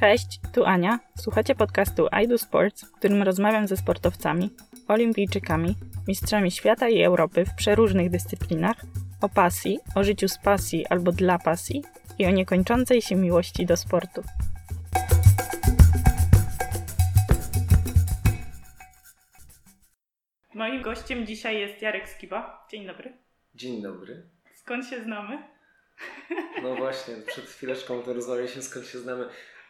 Cześć, tu Ania. Słuchacie podcastu I Do Sports, w którym rozmawiam ze sportowcami, olimpijczykami, mistrzami świata i Europy w przeróżnych dyscyplinach, o pasji, o życiu z pasji albo dla pasji i o niekończącej się miłości do sportu. Moim gościem dzisiaj jest Jarek Skiba. Dzień dobry. Dzień dobry. Skąd się znamy? No właśnie, przed chwileczką to rozmawialiśmy, skąd się znamy.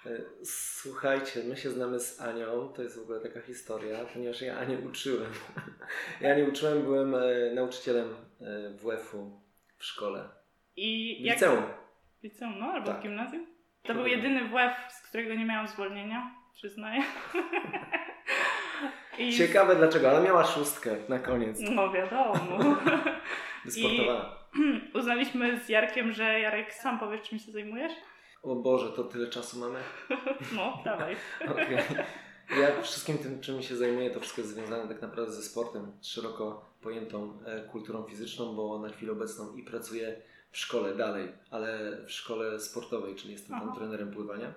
E, Słuchajcie, my się znamy z Anią, to jest w ogóle taka historia, ponieważ ja Anię uczyłem. Ja nie uczyłem, byłem e, nauczycielem e, WF-u w szkole. I W jak... liceum. Liceum, no, albo Tak. w gimnazjum? To był jedyny WF, z którego nie miałam zwolnienia, przyznaję. I... Ciekawe dlaczego, ale miała szóstkę na koniec. No wiadomo. Wysportowana. Uznaliśmy z Jarkiem, że Jarek sam powiesz, czym się zajmujesz? O Boże, to tyle czasu mamy? No, dawaj. Okej. Ja wszystkim tym, czym się zajmuję, to wszystko jest związane tak naprawdę ze sportem, szeroko pojętą e, kulturą fizyczną, bo na chwilę obecną i pracuję w szkole dalej, ale w szkole sportowej, czyli jestem tam Aha. trenerem pływania,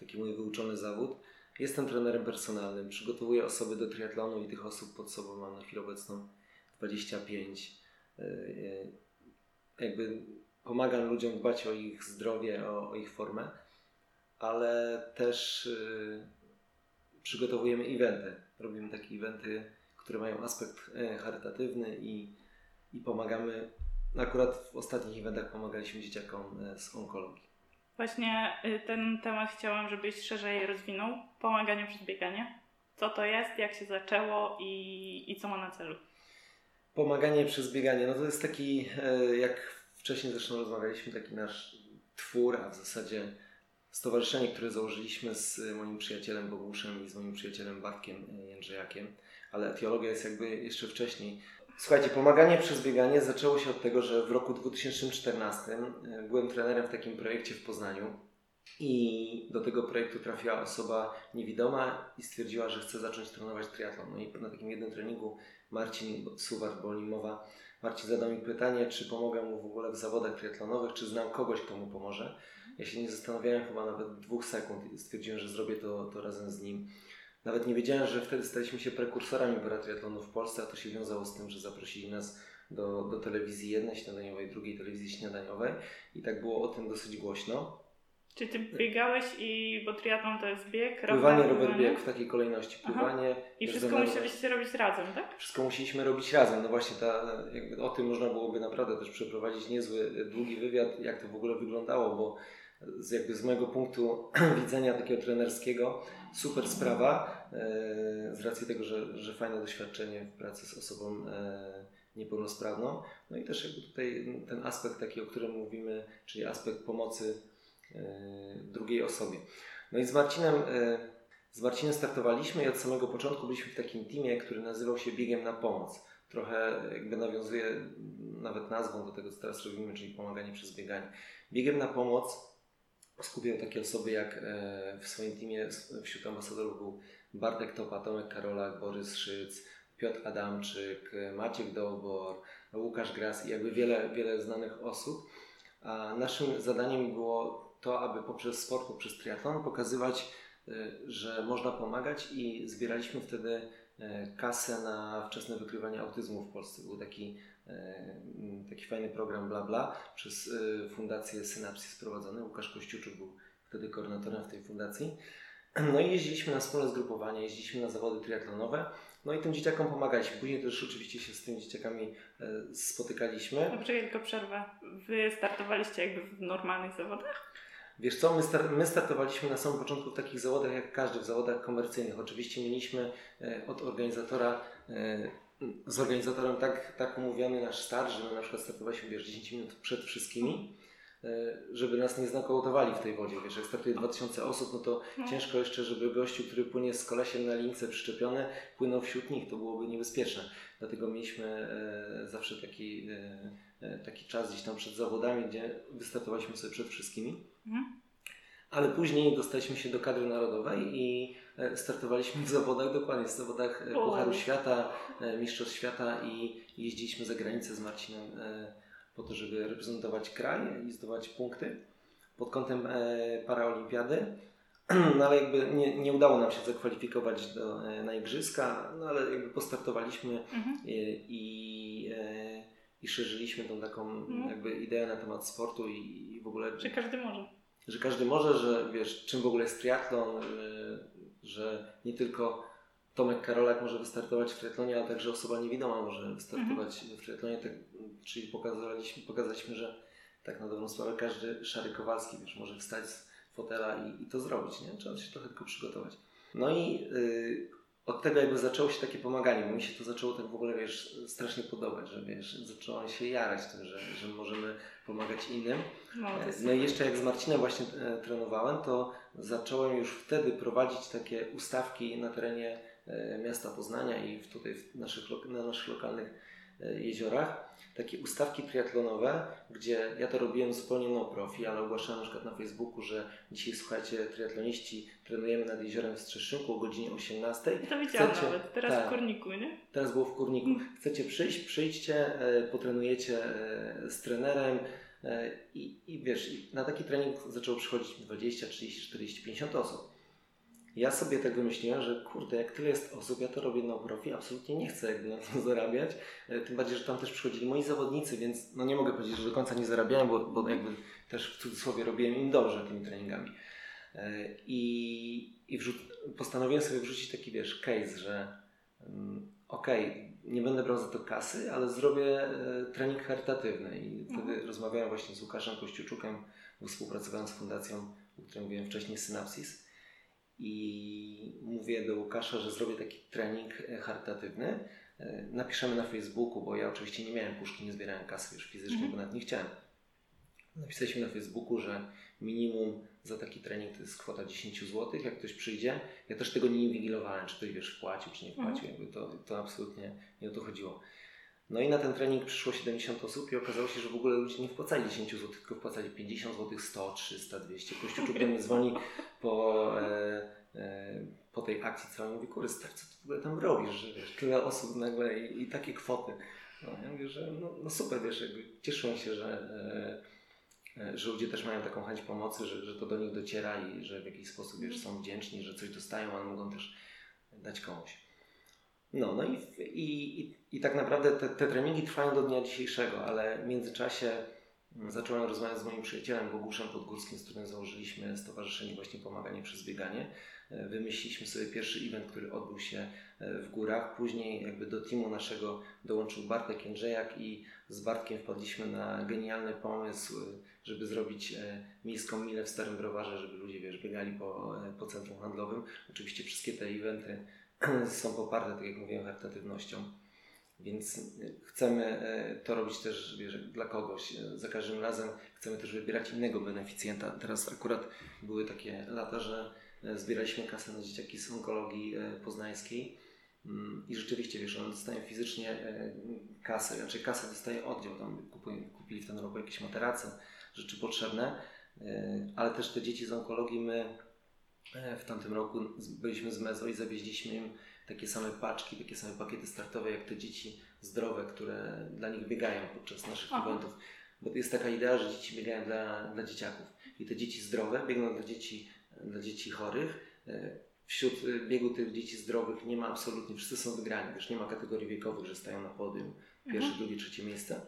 taki mój wyuczony zawód. Jestem trenerem personalnym, przygotowuję osoby do triatlonu i tych osób pod sobą mam na chwilę obecną 25. E, e, Jakby pomagam ludziom dbać o ich zdrowie, o, o ich formę, ale też y, przygotowujemy eventy. Robimy takie eventy, które mają aspekt e, charytatywny i, i pomagamy. Akurat w ostatnich eventach pomagaliśmy dzieciakom e, z onkologii. Właśnie y, ten temat chciałam, żebyś szerzej rozwinął. Pomaganie przez bieganie. Co to jest, jak się zaczęło i, i co ma na celu? Pomaganie przez bieganie, no to jest taki, e, jak wcześniej zresztą rozmawialiśmy, taki nasz twór, a w zasadzie stowarzyszenie, które założyliśmy z moim przyjacielem Boguszem i z moim przyjacielem Bartkiem e, Jędrzejakiem, ale etiologia jest jakby jeszcze wcześniej. Słuchajcie, pomaganie przez bieganie zaczęło się od tego, że w roku 2014 e, byłem trenerem w takim projekcie w Poznaniu i do tego projektu trafiła osoba niewidoma i stwierdziła, że chce zacząć trenować triatlon. No i na takim jednym treningu Marcin Suwar, bo o nim mowa, Marcin zadał mi pytanie, czy pomogę mu w ogóle w zawodach triatlonowych, czy znam kogoś, kto mu pomoże. Ja się nie zastanawiałem chyba nawet dwóch sekund i stwierdziłem, że zrobię to, to razem z nim. Nawet nie wiedziałem, że wtedy staliśmy się prekursorami paratriatlonu w Polsce, a to się wiązało z tym, że zaprosili nas do, do telewizji jednej śniadaniowej, drugiej telewizji śniadaniowej i tak było o tym dosyć głośno. Czy ty biegałeś i, bo triatlon to jest bieg, Pływanie, rower, rower, bieg w takiej kolejności. Aha. Pływanie, I wszystko musieliście robić razem, tak? wszystko musieliśmy robić razem. No właśnie, ta, jakby o tym można byłoby naprawdę też przeprowadzić niezły, długi wywiad, jak to w ogóle wyglądało, bo z, jakby z mojego punktu widzenia takiego trenerskiego super sprawa, e, z racji tego, że, że fajne doświadczenie w pracy z osobą e, niepełnosprawną. No i też jakby tutaj ten aspekt taki, o którym mówimy, czyli aspekt pomocy drugiej osobie. No i z Marcinem e, z Marcinem startowaliśmy i od samego początku byliśmy w takim teamie, który nazywał się Biegiem na Pomoc. Trochę jakby nawiązuje nawet nazwą do tego, co teraz robimy, czyli pomaganie przez bieganie. Biegiem na Pomoc skupiał takie osoby jak e, w swoim teamie wśród ambasadorów był Bartek Topa, Tomek Karolak, Borys Szyc, Piotr Adamczyk, e, Maciek Dołbor, Łukasz Gras i jakby wiele, wiele znanych osób. A naszym zadaniem było to, aby poprzez sport, poprzez triatlon pokazywać y, że można pomagać i zbieraliśmy wtedy y, kasę na wczesne wykrywanie autyzmu w Polsce. Był taki, mm, taki fajny program Bla Bla przez Fundację Synapsis prowadzony. Łukasz Kościuczuk był wtedy koordynatorem w tej fundacji. No i jeździliśmy na wspólne zgrupowania, jeździliśmy na zawody triatlonowe. No i tym dzieciakom pomagaliśmy. Później też oczywiście się z tymi dzieciakami spotykaliśmy. No poczekaj, tylko przerwę. Wy startowaliście jakby w normalnych zawodach? Wiesz co, my, star- my startowaliśmy na samym początku w takich zawodach jak każdy, w zawodach komercyjnych. Oczywiście mieliśmy e, od organizatora, e, z organizatorem tak, tak umówiony nasz start, że my na przykład startowaliśmy wiesz, 10 minut przed wszystkimi, e, żeby nas nie znakołotowali w tej wodzie. Wiesz, jak startuje 2000 osób, no to No. ciężko jeszcze, żeby gościu, który płynie z kolesiem na lince przyczepiony, płynął wśród nich, to byłoby niebezpieczne. Dlatego mieliśmy e, zawsze taki, e, e, taki czas gdzieś tam przed zawodami, gdzie wystartowaliśmy sobie przed wszystkimi. Mhm. Ale później dostaliśmy się do kadry narodowej i e, startowaliśmy w zawodach, dokładnie w zawodach e. Pucharu Świata, e, Mistrzostw Świata i jeździliśmy za granicę z Marcinem po to, żeby reprezentować kraj i zdobywać punkty pod kątem paraolimpiady. no ale jakby nie, nie udało nam się zakwalifikować do, na igrzyska, no ale jakby postartowaliśmy mhm. i, i, i szerzyliśmy tą taką mhm. jakby ideę na temat sportu i, i w ogóle... Że każdy może. Że każdy może, że wiesz, czym w ogóle jest triatlon, że nie tylko Tomek Karolak może wystartować w triatlonie, a także osoba niewidoma może wystartować mhm. w triatlonie, tak, czyli pokazaliśmy, pokazaliśmy, że tak na dobrą sprawę każdy Szary Kowalski wiesz, może wstać z fotela i, i to zrobić, nie? Trzeba się trochę tylko przygotować. No i yy, od tego jakby zaczęło się takie pomaganie, bo mi się to zaczęło tak w ogóle, wiesz, strasznie podobać, że wiesz, zacząłem się jarać tym, że, że możemy pomagać innym. No, no i jeszcze jak z Marcinem właśnie e, trenowałem, to zacząłem już wtedy prowadzić takie ustawki na terenie e, miasta Poznania i tutaj w naszych, na naszych lokalnych e, jeziorach takie ustawki triatlonowe, gdzie ja to robiłem zupełnie no profi, ale ogłaszałem na przykład na Facebooku, że dzisiaj słuchajcie, triatloniści trenujemy nad jeziorem w Strzeszynku o godzinie 18. I to widziałam Chcecie, nawet, teraz tak, w Kurniku, nie? Teraz było w Kurniku. Mm. Chcecie przyjść, przyjdźcie, e, potrenujecie e, z trenerem e, i, i wiesz, na taki trening zaczęło przychodzić 20, 30, 40, 50 osób. Ja sobie tak wymyśliłem, że kurde, jak tyle jest osób, ja to robię na profi, absolutnie nie chcę na tym zarabiać. E, tym bardziej, że tam też przychodzili moi zawodnicy, więc no nie mogę powiedzieć, że do końca nie zarabiałem, bo, bo jakby też w cudzysłowie robiłem im dobrze tymi treningami. E, I, i postanowiłem sobie wrzucić taki, wiesz, case, że um, okej, okay, nie będę brał za to kasy, ale zrobię e, trening charytatywny. I mhm. wtedy rozmawiałem właśnie z Łukaszem Kościuczukiem, współpracowałem z fundacją, o której mówiłem wcześniej, Synapsis i mówię do Łukasza, że zrobię taki trening e, charytatywny. E, napiszemy na Facebooku, bo ja oczywiście nie miałem puszki, nie zbierałem kasy już fizycznie, mhm. bo nawet nie chciałem. Napisaliśmy na Facebooku, że minimum za taki trening to jest kwota 10 zł, jak ktoś przyjdzie. Ja też tego nie inwigilowałem, czy ktoś wiesz, wpłacił, czy nie wpłacił, mhm. jakby to, to absolutnie nie o to chodziło. No i na ten trening przyszło 70 osób i okazało się, że w ogóle ludzie nie wpłacali 10 zł, tylko wpłacali 50 zł, 100, 300, 200. Kościuczuk do mnie dzwoni po, e, e, po tej akcji całej mówi, kurde, stary, co ty w ogóle tam robisz, że wiesz, tyle osób nagle i, i takie kwoty. No, ja mówię, że no, no super, wiesz, jakby cieszą się, że, e, e, że ludzie też mają taką chęć pomocy, że, że to do nich dociera i że w jakiś sposób wiesz, są wdzięczni, że coś dostają, ale mogą też dać komuś. No, no i, i, i tak naprawdę te, te treningi trwają do dnia dzisiejszego, ale w międzyczasie mm, zacząłem rozmawiać z moim przyjacielem Boguszem Podgórskim, z którym założyliśmy Stowarzyszenie właśnie Pomaganie przez Bieganie. E, wymyśliliśmy sobie pierwszy event, który odbył się e, w górach. Później jakby do teamu naszego dołączył Bartek Jędrzejak i z Bartkiem wpadliśmy na genialny pomysł, żeby zrobić e, miejską milę w Starym Browarze, żeby ludzie wiesz, biegali po, po centrum handlowym. Oczywiście wszystkie te eventy są poparte, tak jak mówiłem, charytatywnością. Więc chcemy e, to robić też wiesz, dla kogoś. E, za każdym razem chcemy też wybierać innego beneficjenta. Teraz akurat były takie lata, że e, zbieraliśmy kasę na dzieciaki z onkologii poznańskiej mm, i rzeczywiście, wiesz, one dostają fizycznie kasę, znaczy kasę dostaje oddział, tam kupili w ten rok jakieś materace, rzeczy potrzebne, ale też te dzieci z onkologii my w tamtym roku byliśmy z Mezo i zawieźliśmy im takie same paczki, takie same pakiety startowe jak te dzieci zdrowe, które dla nich biegają podczas naszych Aha. eventów. Bo jest taka idea, że dzieci biegają dla, dla dzieciaków. I te dzieci zdrowe biegną dla dzieci, dla dzieci chorych. E, wśród e, biegu tych dzieci zdrowych nie ma absolutnie, wszyscy są wygrani, wiesz, nie ma kategorii wiekowych, że stają na podium pierwsze, mhm. drugie, trzecie miejsce.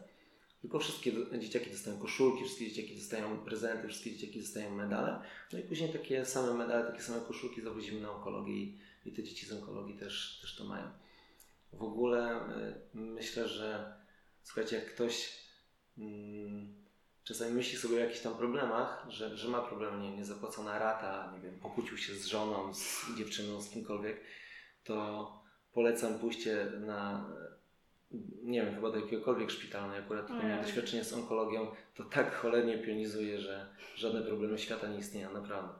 Tylko wszystkie dzieciaki dostają koszulki, wszystkie dzieciaki dostają prezenty, wszystkie dzieciaki dostają medale. No i później takie same medale, takie same koszulki zawozimy na onkologię i, i te dzieci z onkologii też, też to mają. W ogóle y, myślę, że słuchajcie, jak ktoś mm, czasami myśli sobie o jakichś tam problemach, że, że ma problem, nie wiem, niezapłacona rata, nie wiem, pokłócił się z żoną, z dziewczyną, z kimkolwiek, to polecam pójście na nie wiem, chyba do jakiegokolwiek szpitala, no akurat miałem doświadczenie z onkologią, to tak cholernie pionizuje, że żadne problemy świata nie istnieją, naprawdę.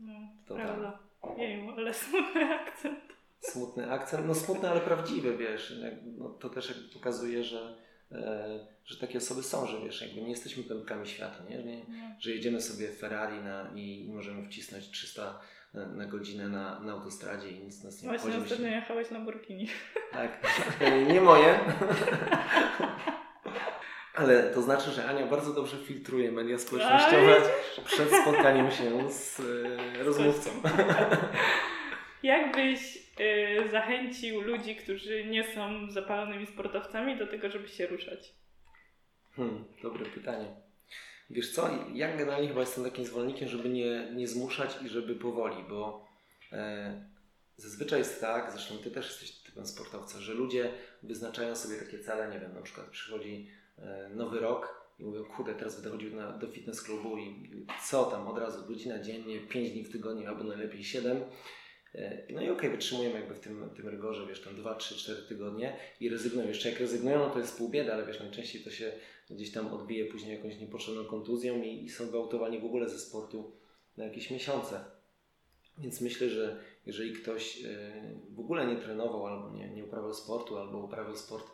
No, to prawda. Tak. Jeju, ale smutny akcent. Smutny akcent, no smutny, ale prawdziwy, wiesz. No, to też jakby pokazuje, że, e, że takie osoby są, że wiesz, jakby nie jesteśmy pępkami świata, nie? nie? Że jedziemy sobie Ferrari na, i, i możemy wcisnąć 300 na godzinę na, na autostradzie i nic nas nie Właśnie ostatnio jechałeś na Burkini. Tak, nie moje. Ale to znaczy, że Ania bardzo dobrze filtruje media społecznościowe przed spotkaniem się z y, rozmówcą. Jak byś y, zachęcił ludzi, którzy nie są zapalonymi sportowcami do tego, żeby się ruszać? Hmm, dobre pytanie. Wiesz co, ja generalnie chyba jestem takim zwolennikiem, żeby nie, nie zmuszać i żeby powoli, bo e, zazwyczaj jest tak, zresztą ty też jesteś typem sportowca, że ludzie wyznaczają sobie takie cele, nie wiem, na przykład przychodzi e, nowy rok i mówią, kurde, teraz będę chodził na, do fitness klubu i co tam, od razu godzina dziennie, 5 dni w tygodniu albo najlepiej 7 E, no i okej, okay, wytrzymują jakby w tym, tym rygorze, wiesz, tam 2, 3, 4 tygodnie i rezygnują. Jeszcze jak rezygnują, no to jest pół bieda, ale wiesz, najczęściej to się gdzieś tam odbije później jakąś niepotrzebną kontuzją i, i są gwautowani w ogóle ze sportu na jakieś miesiące. Więc myślę, że jeżeli ktoś e, w ogóle nie trenował albo nie, nie uprawiał sportu, albo uprawiał sport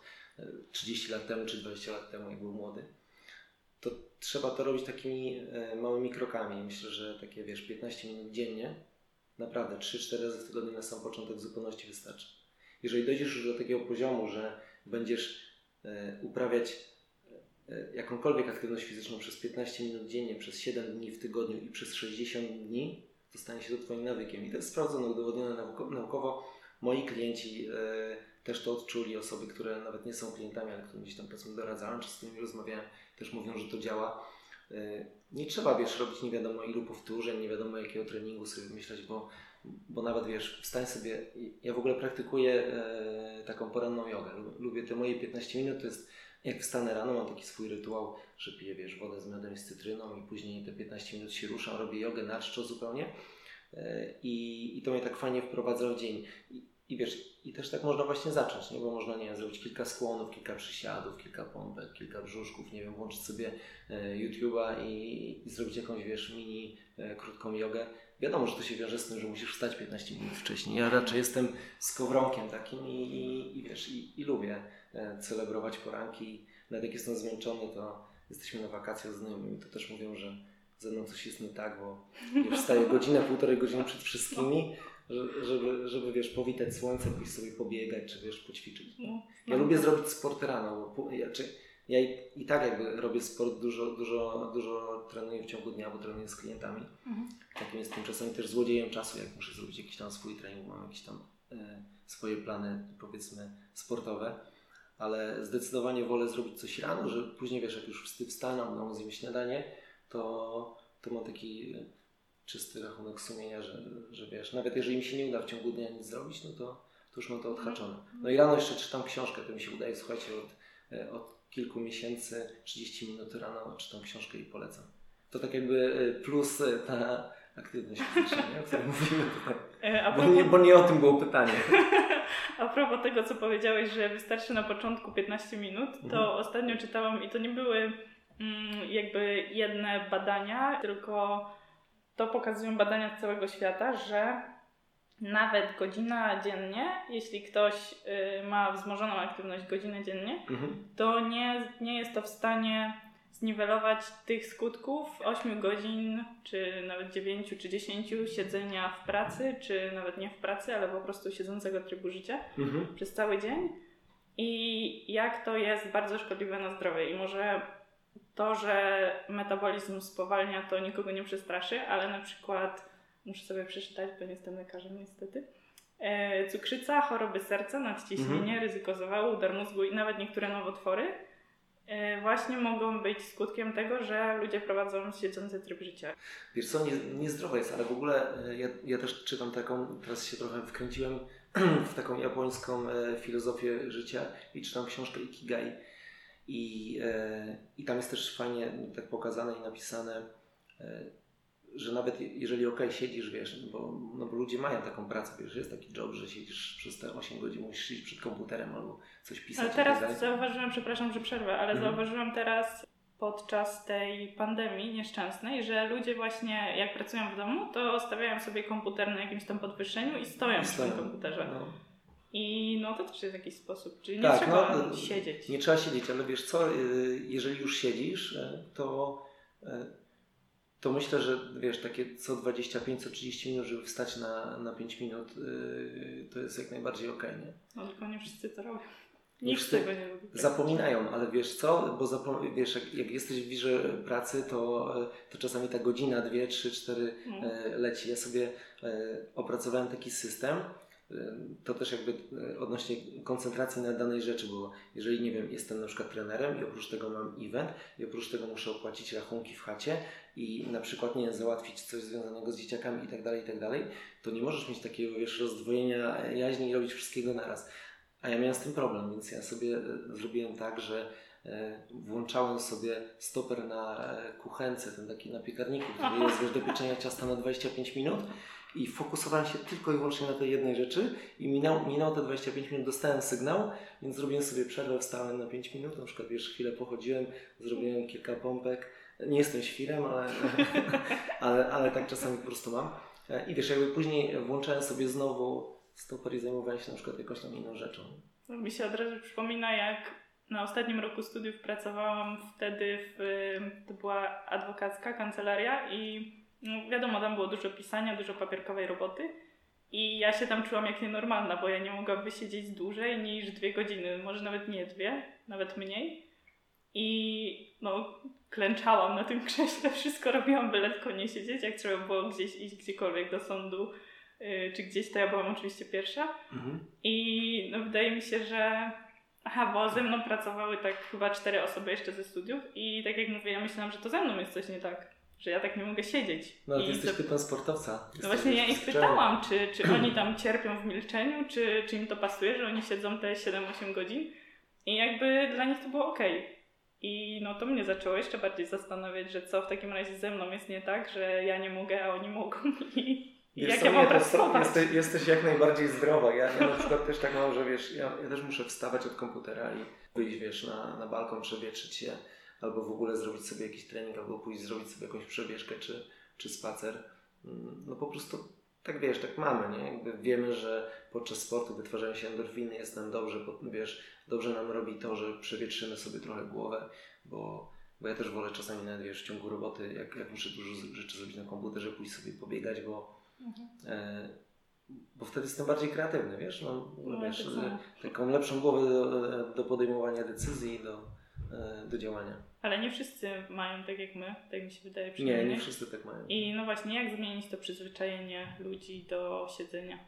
30 e, lat temu czy 20 lat temu, jak był młody, to trzeba to robić takimi małymi krokami. Myślę, że takie wiesz, 15 minut dziennie Naprawdę 3-4 razy w tygodniu na sam początek w zupełności wystarczy. Jeżeli dojdziesz już do takiego poziomu, że będziesz e, uprawiać e, jakąkolwiek aktywność fizyczną przez 15 minut dziennie, przez 7 dni w tygodniu i przez 60 dni, to stanie się to Twoim nawykiem. I to jest sprawdzone, udowodnione naukowo. Moi klienci e, też to odczuli, osoby, które nawet nie są klientami, ale którym gdzieś tam powiedzmy doradzałem, czy z którymi rozmawiałem, też mówią, że to działa. E, nie trzeba, wiesz, robić nie wiadomo ilu powtórzeń, nie wiadomo jakiego treningu sobie myśleć, bo, bo nawet, wiesz, wstań sobie, ja w ogóle praktykuję e, taką poranną jogę, lubię te moje 15 minut, to jest jak wstanę rano, mam taki swój rytuał, że piję, wiesz, wodę z miodem i z cytryną i później te 15 minut się ruszam, robię jogę na czczo zupełnie e, i, i to mnie tak fajnie wprowadza w dzień. I, i wiesz, i też tak można właśnie zacząć, nie? bo można, nie wiem, zrobić kilka skłonów, kilka przysiadów, kilka pompek, kilka brzuszków, nie wiem, włączyć sobie e, YouTube'a i, i, zrobić jakąś, wiesz, mini, e, krótką jogę. Wiadomo, że to się wiąże z tym, że musisz wstać 15 minut wcześniej. Ja raczej jestem skowronkiem takim i, i, i wiesz, i, i lubię celebrować poranki. Nawet jak jestem zmęczony, to jesteśmy na wakacjach z znajomymi, to też mówią, że ze mną coś jest nie tak, bo wiesz, wstaję godzinę, półtorej godziny przed wszystkimi, żeby, żeby wiesz, powitać słońce, pójść sobie pobiegać, czy wiesz, poćwiczyć. No, ja no. lubię zrobić sport rano, bo ja, czy, ja i, i, tak jakby robię sport, dużo, dużo, dużo trenuję w ciągu dnia, bo trenuję z klientami. Mhm. Takim jestem czasami też złodziejem czasu, jak muszę zrobić jakiś tam swój trening, mam jakieś tam e, swoje plany, powiedzmy, sportowe. Ale zdecydowanie wolę zrobić coś rano, że później wiesz, jak już wstanę, no, zjem śniadanie, to, to mam taki czysty rachunek sumienia, że, że wiesz, nawet jeżeli mi się nie uda w ciągu dnia nic zrobić, no to, to już mam to odhaczone. No i rano jeszcze czytam książkę, to mi się udaje, słuchajcie, od, e, od kilku miesięcy, 30 minut rano czytam książkę i polecam. To tak jakby e, plus e, ta aktywność fizyczna, o której mówimy tutaj. Bo, nie, bo nie o tym było pytanie. A propos tego, co powiedziałeś, że wystarczy na początku 15 minut, to mhm. ostatnio czytałam i to nie były mm, jakby jedne badania, tylko to pokazują badania z całego świata, że nawet godzina dziennie, jeśli ktoś y, ma wzmożoną aktywność godzinę dziennie, mhm. to nie, nie jest to w stanie zniwelować tych skutków 8 godzin, czy nawet 9 czy 10 siedzenia w pracy, czy nawet nie w pracy, ale po prostu siedzącego trybu życia mhm. przez cały dzień. I jak to jest bardzo szkodliwe na zdrowie. I może to, że metabolizm spowalnia, to nikogo nie przestraszy, ale na przykład, muszę sobie przeczytać, bo nie jestem lekarzem niestety, e, cukrzyca, choroby serca, nadciśnienie, mhm. ryzyko zawału, udar mózgu i nawet niektóre nowotwory właśnie mogą być skutkiem tego, że ludzie prowadzą siedzący tryb życia. Wiesz co, nie, niezdrowe jest, ale w ogóle e, ja, ja też czytam taką, teraz się trochę wkręciłem w taką japońską filozofię życia i czytam książkę Ikigai i, e, I tam jest też fajnie tak pokazane i napisane, e, że nawet jeżeli ok, siedzisz, wiesz, bo, no bo ludzie mają taką pracę, wiesz, jest taki job, że siedzisz przez te 8 godzin, musisz siedzieć przed komputerem albo coś pisać. Ale teraz tak zauważyłam, przepraszam, że przerwę, ale mhm. zauważyłam teraz podczas tej pandemii nieszczęsnej, że ludzie właśnie jak pracują w domu, to stawiają sobie komputer na jakimś tam podwyższeniu i stoją, I przy tym komputerze. No. I no to też jest jakiś sposób, czyli nie tak, trzeba no, siedzieć. Nie trzeba siedzieć, ale wiesz co, y, jeżeli już siedzisz, y, to, y, to myślę, że wiesz, takie co 25, co 30 minut, żeby wstać na, na 5 minut, to jest jak najbardziej ok, nie? No tylko nie wszyscy to robią. Nikt wszyscy tego nie lubi. zapominają, ale wiesz co, bo zapom- wiesz, jak, jak jesteś w wirze pracy, to, e, to czasami ta godzina, dwie, trzy, cztery No. e, leci. Ja sobie e, opracowałem taki system, to też jakby e, odnośnie koncentracji na danej rzeczy, bo jeżeli, nie wiem, jestem na przykład trenerem i oprócz tego mam event i oprócz tego muszę opłacić rachunki w chacie i na przykład, nie załatwić coś związanego z dzieciakami i tak dalej, i tak dalej, to nie możesz mieć takiego, wiesz, rozdwojenia jaźni i robić wszystkiego naraz. A ja miałem z tym problem, więc ja sobie e, zrobiłem tak, że e, włączałem sobie stoper na e, kuchence, ten taki na piekarniku, który jest wiesz, do pieczenia ciasta na 25 minut i fokusowałem się tylko i wyłącznie na tej jednej rzeczy i minął, minął te 25 minut, dostałem sygnał, więc zrobiłem sobie przerwę, wstałem na 5 minut, na przykład wiesz, chwilę pochodziłem, zrobiłem kilka pompek, nie jestem świrem, ale, ale, ale tak czasami po prostu mam. I wiesz, jakby później włączałem sobie znowu stoper i zajmowałem się na przykład jakąś tam inną rzeczą. No, mi się od razu przypomina, jak na ostatnim roku studiów pracowałam wtedy w, to była adwokacka kancelaria i no, wiadomo, tam było dużo pisania, dużo papierkowej roboty i ja się tam czułam jak nienormalna, bo ja nie mogłam wysiedzieć dłużej niż dwie godziny, może nawet nie dwie, nawet mniej i no klęczałam na tym krześle, wszystko robiłam, byle tylko nie siedzieć, jak trzeba było gdzieś iść gdziekolwiek do sądu yy, czy gdzieś, to ja byłam oczywiście pierwsza Mhm. i no, wydaje mi się, że. Aha, bo ze mną pracowały tak chyba cztery osoby jeszcze ze studiów i tak jak mówię, ja myślałam, że to ze mną jest coś nie tak, że ja tak nie mogę siedzieć. No, ty I jesteś typem sportowca. no właśnie ja ich pytałam, czy, czy oni tam cierpią w milczeniu, czy, czy im to pasuje, że oni siedzą te 7-8 godzin i jakby dla nich to było ok. I no to mnie zaczęło jeszcze bardziej zastanawiać, że co w takim razie ze mną jest nie tak, że ja nie mogę, a oni mogą i, Wiesz jak ja mam pracować. Jesteś, jesteś jak najbardziej zdrowa. Ja, ja na przykład też tak mam, że wiesz, ja, ja też muszę wstawać od komputera i wyjść, wiesz, na, na balkon, przewietrzyć się, albo w ogóle zrobić sobie jakiś trening, albo pójść zrobić sobie jakąś przebieżkę czy, czy spacer. Mm, No po prostu tak wiesz, tak mamy, nie? Jakby wiemy, że podczas sportu wytwarzają się endorfiny, jest nam dobrze, bo, wiesz, dobrze nam robi to, że przewietrzymy sobie trochę głowę, bo, bo ja też wolę czasami nawet, wiesz, w ciągu roboty, jak, jak muszę dużo rzeczy zrobić na komputerze, pójść sobie pobiegać, bo Mhm. E, bo wtedy jestem bardziej kreatywny, wiesz, no, No, wiesz, tak taką lepszą głowę do, do podejmowania decyzji do, do działania. Ale nie wszyscy mają tak jak my, tak mi się wydaje Nie, przynajmniej. nie wszyscy tak mają. I no właśnie, jak zmienić to przyzwyczajenie ludzi do siedzenia?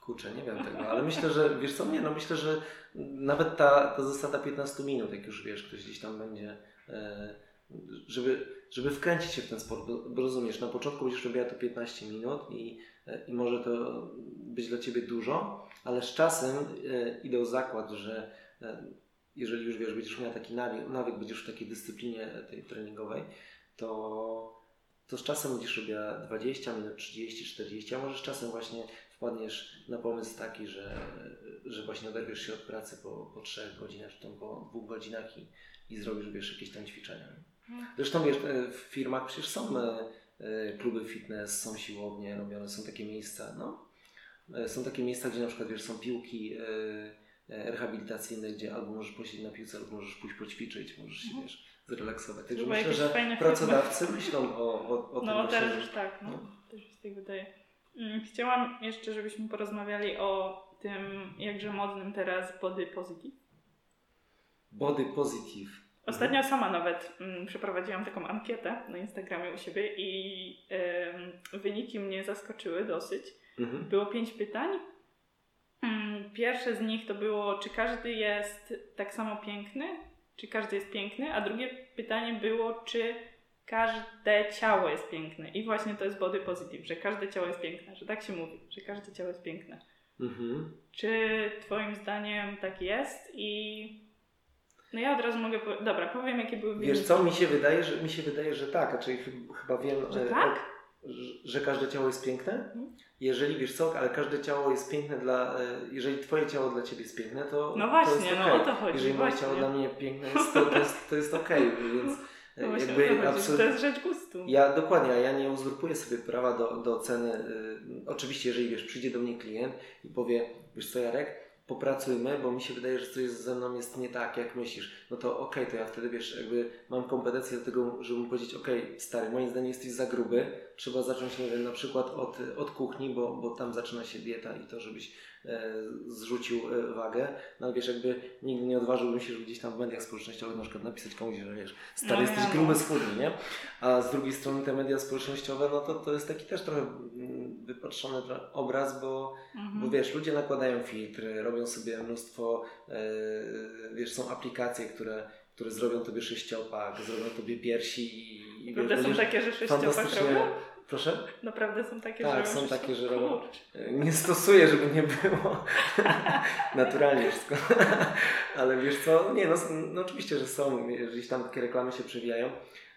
Kurczę, nie wiem tego, ale myślę, że wiesz co, nie, no myślę, że nawet ta, ta zasada 15 minut, jak już wiesz, ktoś gdzieś tam będzie, e, żeby, żeby wkręcić się w ten sport, bo, rozumiesz, na początku będziesz robiła to 15 minut i, e, i może to być dla Ciebie dużo, ale z czasem e, idę o zakład, że e, jeżeli już wiesz, będziesz miała taki nawyk, nawyk będziesz w takiej dyscyplinie tej treningowej, to, to z czasem będziesz robiła 20 minut, 30, 40, a może z czasem właśnie wpadniesz na pomysł taki, że, że właśnie oderwiesz się od pracy po, po 3 godzinach, czy tam po 2 godzinach i, i zrobisz wiesz, jakieś tam ćwiczenia. Zresztą wiesz, e, w firmach przecież są e, e, kluby fitness, są siłownie robione, są takie miejsca, no. Są takie miejsca, gdzie na przykład wiesz, są piłki e, rehabilitacyjne, gdzie albo możesz posiedzieć na piłce, albo możesz pójść poćwiczyć, możesz się Mhm. wiesz, zrelaksować. Także Chyba myślę, jakieś że pracodawcy myślą o, o, o tym No teraz już tak, no. no. Też mi się tak wydaje. Mm, Chciałam jeszcze, żebyśmy porozmawiali o tym jakże modnym teraz body positive. Body positive. Ostatnio sama nawet mm, przeprowadziłam taką ankietę na Instagramie u siebie i wyniki mnie zaskoczyły dosyć. Mhm. Było pięć pytań. Mm, Pierwsze z nich to było, czy każdy jest tak samo piękny, czy każdy jest piękny, a drugie pytanie było, czy każde ciało jest piękne. I właśnie to jest body positive, że każde ciało jest piękne, że tak się mówi, że każde ciało jest piękne. Mhm. Czy Twoim zdaniem tak jest? I no ja od razu mogę. Po... Dobra, powiem, jakie były wyniki. Wiesz co, mi się wydaje, że, mi się wydaje, że tak, a czyli chy- chyba wiem, Że e, tak? E, że, każde ciało jest piękne. Mhm. Jeżeli wiesz co, ale każde ciało jest piękne dla. e, Jeżeli twoje ciało dla ciebie jest piękne, to. No to właśnie, jest no okej. o to chodzi, Jeżeli moje ciało dla mnie piękne jest, to, to jest, to jest okej, więc e, No właśnie, jakby o to to jest rzecz gustu. Ja dokładnie, a ja nie uzurpuję sobie prawa do, do oceny. y, oczywiście, jeżeli wiesz, przyjdzie do mnie klient i powie, wiesz co Jarek, popracujmy, bo mi się wydaje, że coś ze mną jest nie tak, jak myślisz, no to okej, to ja wtedy wiesz, jakby mam kompetencje do tego, żeby mu powiedzieć, okej, stary, moim zdaniem jesteś za gruby, trzeba zacząć, nie wiem, na przykład od, od kuchni, bo, bo tam zaczyna się dieta i to, żebyś e, zrzucił e, wagę. No wiesz, jakby nigdy nie odważyłbym się, żeby gdzieś tam w mediach społecznościowych na przykład napisać komuś, że wiesz, stary No, jesteś gruby no. schudny, nie? A z drugiej strony te media społecznościowe, no to, to jest taki też trochę mm, wypatrzony obraz, bo, Mhm. bo wiesz, ludzie nakładają filtry, robią sobie mnóstwo, e, wiesz, są aplikacje, które, które zrobią tobie sześciopak, zrobią tobie piersi i, i Naprawdę są będziesz takie, że sześciopak robią? Proszę? Naprawdę są takie, Tak, że są takie, że robią- Kurczę. Nie stosuję, żeby nie było naturalnie wszystko. Ale wiesz co, nie no, no oczywiście, że są, gdzieś tam takie reklamy się przewijają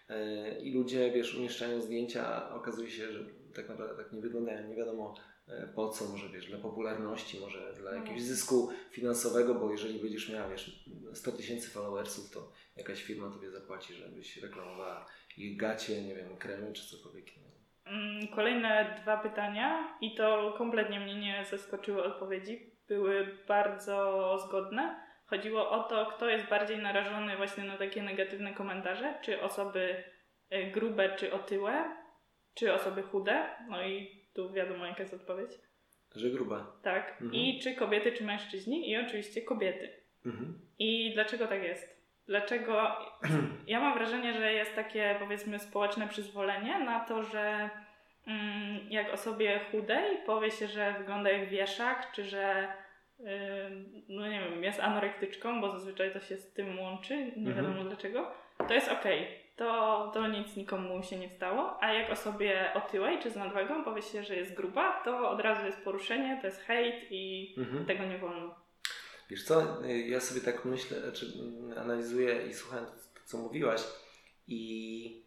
e, i ludzie, wiesz, umieszczają zdjęcia, a okazuje się, że tak naprawdę tak nie wyglądają, nie wiadomo e, po co, może wiesz, dla popularności, może dla No. jakiegoś zysku finansowego, bo jeżeli będziesz miała, wiesz, 100 tysięcy followersów, to jakaś firma tobie zapłaci, żebyś reklamowała ich gacie, nie wiem, kremy czy cokolwiek innego. Mm, Kolejne dwa pytania i to kompletnie mnie nie zaskoczyły odpowiedzi. Były bardzo zgodne. Chodziło o to, kto jest bardziej narażony właśnie na takie negatywne komentarze, czy osoby e, grube, czy otyłe, czy osoby chude. No i tu wiadomo jaka jest odpowiedź. Że gruba. Tak. Mhm. I czy kobiety, czy mężczyźni i oczywiście kobiety. Mhm. I dlaczego tak jest? Dlaczego? Ja mam wrażenie, że jest takie powiedzmy społeczne przyzwolenie na to, że mm, jak osobie chudej powie się, że wygląda jak wieszak, czy że ym, no nie wiem, jest anorektyczką, bo zazwyczaj to się z tym łączy, nie Mhm. wiadomo dlaczego, to jest okej. To, to nic nikomu się nie stało, a jak osobie otyłej czy z nadwagą powie się, że jest gruba, to od razu jest poruszenie, to jest hejt i Mhm. tego nie wolno. Wiesz co, ja sobie tak myślę, czy mm, analizuję i słuchałem to, co mówiłaś i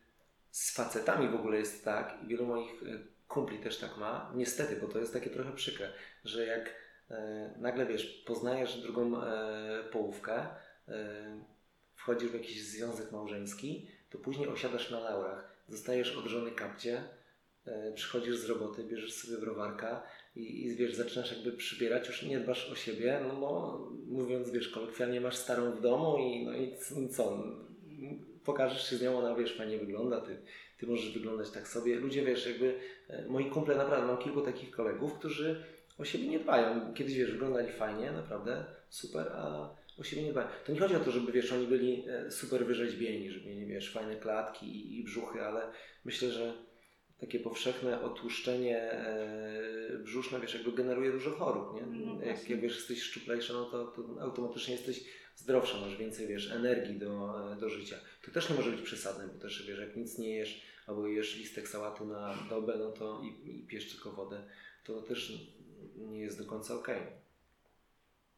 z facetami w ogóle jest tak i wielu moich y, kumpli też tak ma, niestety, bo to jest takie trochę przykre, że jak e, nagle wiesz, poznajesz drugą e, połówkę, e, wchodzisz w jakiś związek małżeński, to później osiadasz na laurach, dostajesz od żony kapcie, e, przychodzisz z roboty, bierzesz sobie browarka i, i wiesz, zaczynasz jakby przybierać, już nie dbasz o siebie, no bo mówiąc, wiesz, kolokwialnie masz starą w domu i no i co, pokażesz się z nią, ona wiesz, fajnie wygląda, ty, ty możesz wyglądać tak sobie. Ludzie, wiesz, jakby e, moi kumple, naprawdę mam kilku takich kolegów, którzy o siebie nie dbają. Kiedyś, wiesz, wyglądali fajnie, naprawdę, super, a o siebie nie dbają. To nie chodzi o to, żeby, wiesz, oni byli e, super wyrzeźbieni, żeby mieli, wiesz, fajne klatki i, i brzuchy, ale myślę, że takie powszechne otłuszczenie e, brzuszne, wiesz, jakby generuje dużo chorób, nie? No jak, jak wiesz, jesteś szczuplejsza, no to, to automatycznie jesteś zdrowsza, masz więcej, wiesz, energii do, do życia. To też nie może być przesadne, bo też, wiesz, jak nic nie jesz, albo jesz listek sałaty na dobę, no to i, i pijesz tylko wodę, to też nie jest do końca okej.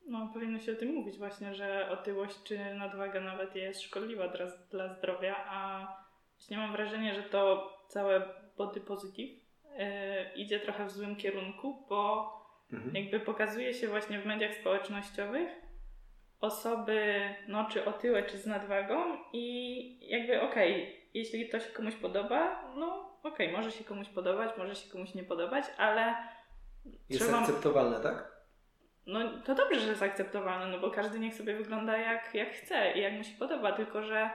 No, powinno się o tym mówić właśnie, że otyłość czy nadwaga nawet jest szkodliwa dla, dla zdrowia, a właśnie mam wrażenie, że to całe body positive yy, idzie trochę w złym kierunku, bo Mhm. jakby pokazuje się właśnie w mediach społecznościowych osoby, no czy otyłe, czy z nadwagą i jakby okej, jeśli to się komuś podoba, no okej, może się komuś podobać, może się komuś nie podobać, ale Jest trzeba... akceptowalne, tak? No to dobrze, że jest akceptowalne, no bo każdy niech sobie wygląda jak, jak chce i jak mu się podoba, tylko że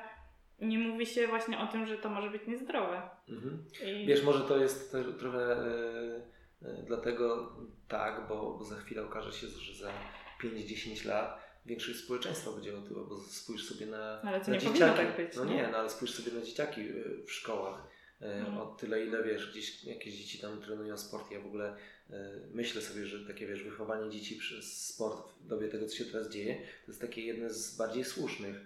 nie mówi się właśnie o tym, że to może być niezdrowe. Mhm. I... Wiesz, może to jest też trochę e, dlatego tak, bo, bo za chwilę okaże się, że za 5-10 lat większość społeczeństwa będzie otyła, bo spójrz sobie na, No ale to na nie dzieciaki. tak być, No nie? nie, no ale spójrz sobie na dzieciaki e, w szkołach. Mhm. O tyle, ile wiesz, gdzieś jakieś dzieci tam trenują sport. Ja w ogóle myślę sobie, że takie wiesz, wychowanie dzieci przez sport w dobie tego, co się teraz dzieje, to jest takie jedne z bardziej słusznych.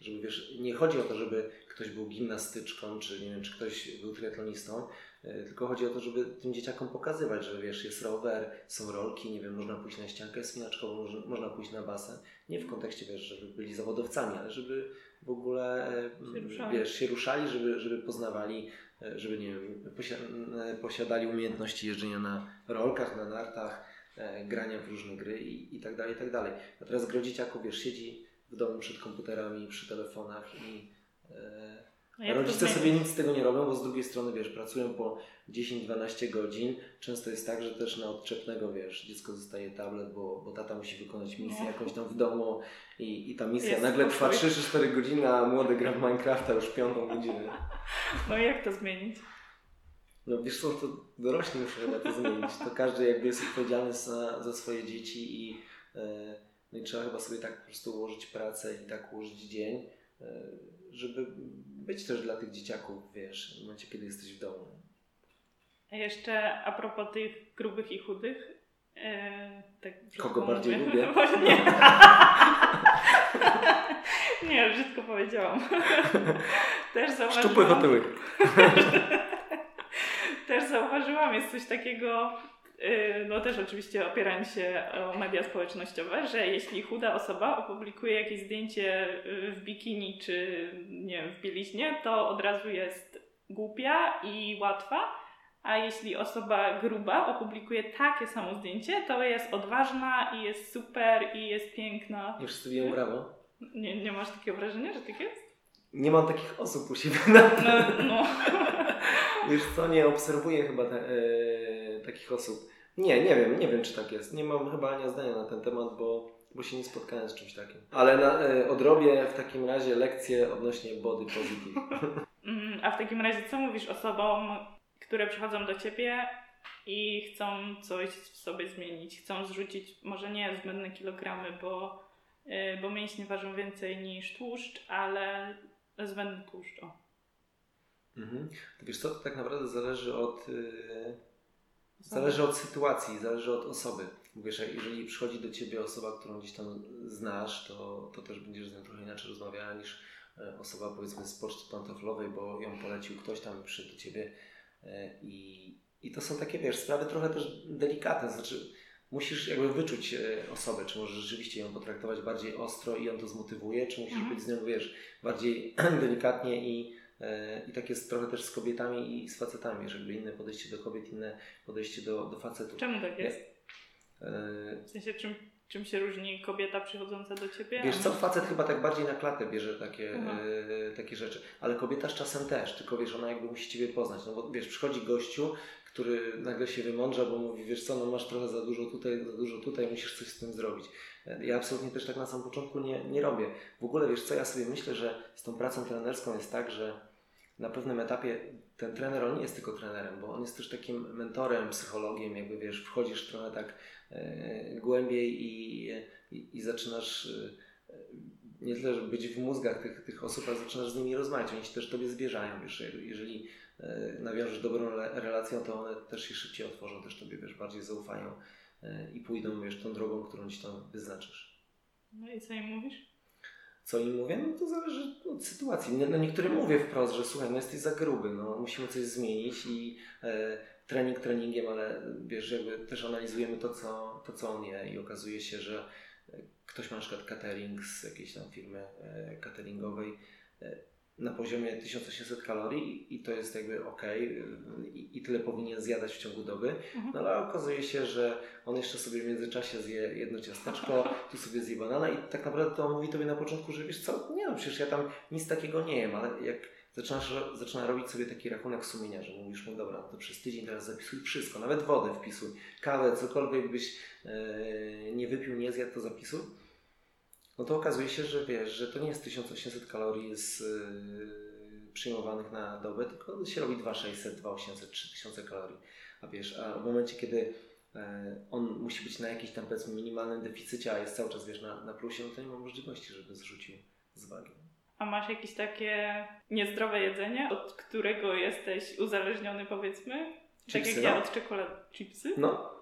Żeby wiesz, nie chodzi o to, żeby ktoś był gimnastyczką, czy nie wiem, czy ktoś był triatlonistą, e, tylko chodzi o to, żeby tym dzieciakom pokazywać, że wiesz, jest rower, są rolki, nie wiem, można pójść na ściankę wspinaczkową, można, pójść na basen. Nie w kontekście, wiesz, żeby byli zawodowcami, ale żeby w ogóle e, Się ruszali. wiesz, się ruszali, żeby, żeby poznawali, e, żeby nie wiem, posia- posiadali umiejętności jeżdżenia na rolkach, na nartach, e, grania w różne gry i, i tak dalej, i tak dalej. A teraz gro dzieciaków, wiesz, siedzi w domu przed komputerami, przy telefonach i e, No to rodzice sobie nic z tego nie robią, bo z drugiej strony, wiesz, pracują po 10-12 godzin. Często jest tak, że też na odczepnego, wiesz, dziecko dostaje tablet, bo, bo tata musi wykonać misję No. jakąś tam w domu i, i ta misja Jest nagle trwa spokój. 3-4 godziny, a młody gra w Minecrafta już piątą godzinę. No i jak to zmienić? No wiesz co, to dorośli muszą chyba to zmienić. To każdy jakby jest odpowiedzialny za, za swoje dzieci i, e, no i trzeba chyba sobie tak po prostu ułożyć pracę i tak ułożyć dzień, e, żeby być też dla tych dzieciaków, wiesz, w momencie, kiedy jesteś w domu. A jeszcze a propos tych grubych i chudych. E, tak Kogo bardziej mówię. lubię? Nie. nie, brzydko powiedziałam. Też zauważyłam. Szczupły otyłek. Też zauważyłam, jest coś takiego, no też oczywiście opierając się o media społecznościowe, że jeśli chuda osoba opublikuje jakieś zdjęcie y, w bikini czy nie wiem, w bieliźnie, to od razu jest głupia i łatwa a jeśli osoba gruba opublikuje takie samo zdjęcie, to jest odważna i jest super i jest piękna. Wszyscy biją brawo. Nie, nie masz takiego wrażenia, że tak jest? Nie mam takich osób u siebie. No, no. Wiesz co, nie obserwuję chyba te, e, takich osób. Nie, nie wiem, nie wiem czy tak jest. Nie mam chyba ani zdania na ten temat, bo, bo się nie spotkałem z czymś takim. Ale na, e, odrobię w takim razie lekcję odnośnie body positive. Mm, a w takim razie co mówisz osobom, które przychodzą do ciebie i chcą coś w sobie zmienić, chcą zrzucić może nie zbędne kilogramy, bo, yy, bo mięśnie ważą więcej niż tłuszcz, ale zbędny tłuszcz. O. Mhm. To wiesz co, to tak naprawdę zależy od yy, zależy od sytuacji, zależy od osoby. Wiesz, jeżeli przychodzi do ciebie osoba, którą gdzieś tam znasz, to, to też będziesz z nią trochę inaczej rozmawiała niż e, osoba powiedzmy z poczty pantoflowej, bo ją polecił ktoś tam przyszedł do ciebie E, I, I to są takie, wiesz, sprawy trochę też delikatne, znaczy musisz jakby wyczuć e, osobę, czy możesz rzeczywiście ją potraktować bardziej ostro i ją to zmotywuje, czy musisz mhm. być z nią, wiesz, bardziej delikatnie i, i tak jest trochę też z kobietami i z facetami, żeby inne podejście do kobiet, inne podejście do, do facetów. Czemu tak jest? W sensie czym Czym się różni kobieta przychodząca do ciebie? Wiesz co, facet chyba tak bardziej na klatę bierze takie, e, takie rzeczy, ale kobieta z czasem też, tylko wiesz, ona jakby musi ciebie poznać, no bo wiesz, przychodzi gościu, który nagle się wymądrza, bo mówi, wiesz co, no masz trochę za dużo tutaj, za dużo tutaj, musisz coś z tym zrobić. E, ja absolutnie też tak na samym początku nie, nie robię. W ogóle wiesz co, ja sobie myślę, że z tą pracą trenerską jest tak, że na pewnym etapie ten trener, on nie jest tylko trenerem, bo on jest też takim mentorem, psychologiem, jakby wiesz, wchodzisz trochę tak e, głębiej i, i, i, zaczynasz e, nie tyle, żeby być w mózgach tych, tych osób, ale zaczynasz z nimi rozmawiać. Oni się też tobie zbierzają, wiesz, jeżeli e, nawiążesz dobrą relację, to one też się szybciej otworzą, też tobie, wiesz, bardziej zaufają i pójdą, wiesz, tą drogą, którą ci tam wyznaczysz. No i co im mówisz? Co im mówię, no to zależy od sytuacji. No niektórym mówię wprost, że słuchaj, no jesteś za gruby, no musimy coś zmienić i e, trening treningiem, ale wiesz, jakby też analizujemy to co, to, co on je i okazuje się, że e, ktoś ma na przykład catering z jakiejś tam firmy e, cateringowej, e, na poziomie 1800 kalorii i to jest jakby ok i, i tyle powinien zjadać w ciągu doby, mhm. no ale okazuje się, że on jeszcze sobie w międzyczasie zje jedno ciasteczko, tu sobie zje banana i tak naprawdę to mówi tobie na początku, że wiesz co, nie no przecież ja tam nic takiego nie jem, ale jak zaczynasz, zaczyna robić sobie taki rachunek sumienia, że mówisz mu dobra, to przez tydzień teraz zapisuj wszystko, nawet wodę wpisuj, kawę, cokolwiek byś yy, nie wypił, nie zjadł, to zapisuj no to okazuje się, że wiesz, że to nie jest 1800 kalorii z, yy, przyjmowanych na dobę, tylko się robi 2600, 2800, 3000 kalorii. A wiesz, a w momencie, kiedy yy, on musi być na jakimś tam powiedzmy minimalnym deficycie, a jest cały czas wiesz, na, na plusie, no to nie ma możliwości, żeby zrzucił z wagi. A masz jakieś takie niezdrowe jedzenie, od którego jesteś uzależniony powiedzmy? Chipsy, tak jak no. ja od czekolady. Chipsy? No,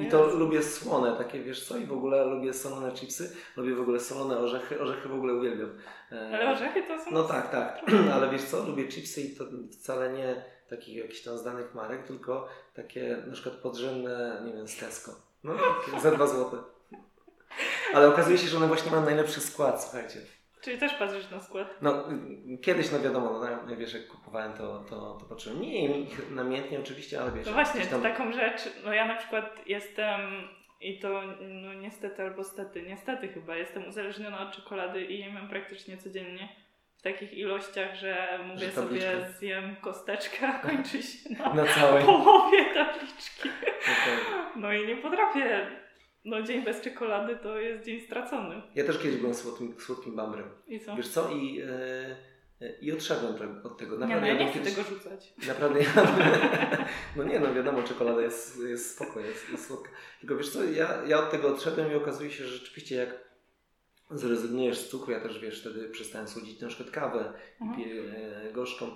i to lubię słone, takie wiesz co, i w ogóle lubię solone chipsy, lubię w ogóle solone orzechy, orzechy w ogóle uwielbiam. E, Ale orzechy to są... No tak, tak, ale wiesz co, lubię chipsy i to wcale nie takich jakichś tam znanych marek, tylko takie na przykład podrzędne, nie wiem, z Tesco. No za dwa złote. Ale okazuje się, że one właśnie mają najlepszy skład, słuchajcie. Czyli też patrzysz na skład? No, kiedyś, no wiadomo, no, wiesz, jak kupowałem, to, to, to patrzyłem. Nie ich namiętnie oczywiście, ale wiesz. No właśnie, tam... taką rzecz, no ja na przykład jestem, i to no niestety albo stety, niestety chyba, jestem uzależniona od czekolady i jem ją praktycznie codziennie. W takich ilościach, że mówię że sobie zjem kosteczkę, a kończy się na, na całej. połowie tabliczki. Okay. No i nie potrafię no dzień bez czekolady to jest dzień stracony. Ja też kiedyś byłem słodkim, słodkim bambrem. I co? Wiesz co? I i odszedłem od tego. Naprawdę, nie, no ja nie chcę kiedyś... tego rzucać. Naprawdę ja... No nie, no wiadomo, czekolada jest, jest spoko, jest, jest słodka. Tylko wiesz co, ja, ja od tego odszedłem i okazuje się, że rzeczywiście jak zrezygnujesz z cukru, ja też wiesz, wtedy przestałem słodzić na przykład kawę mhm. e, gorzką, e,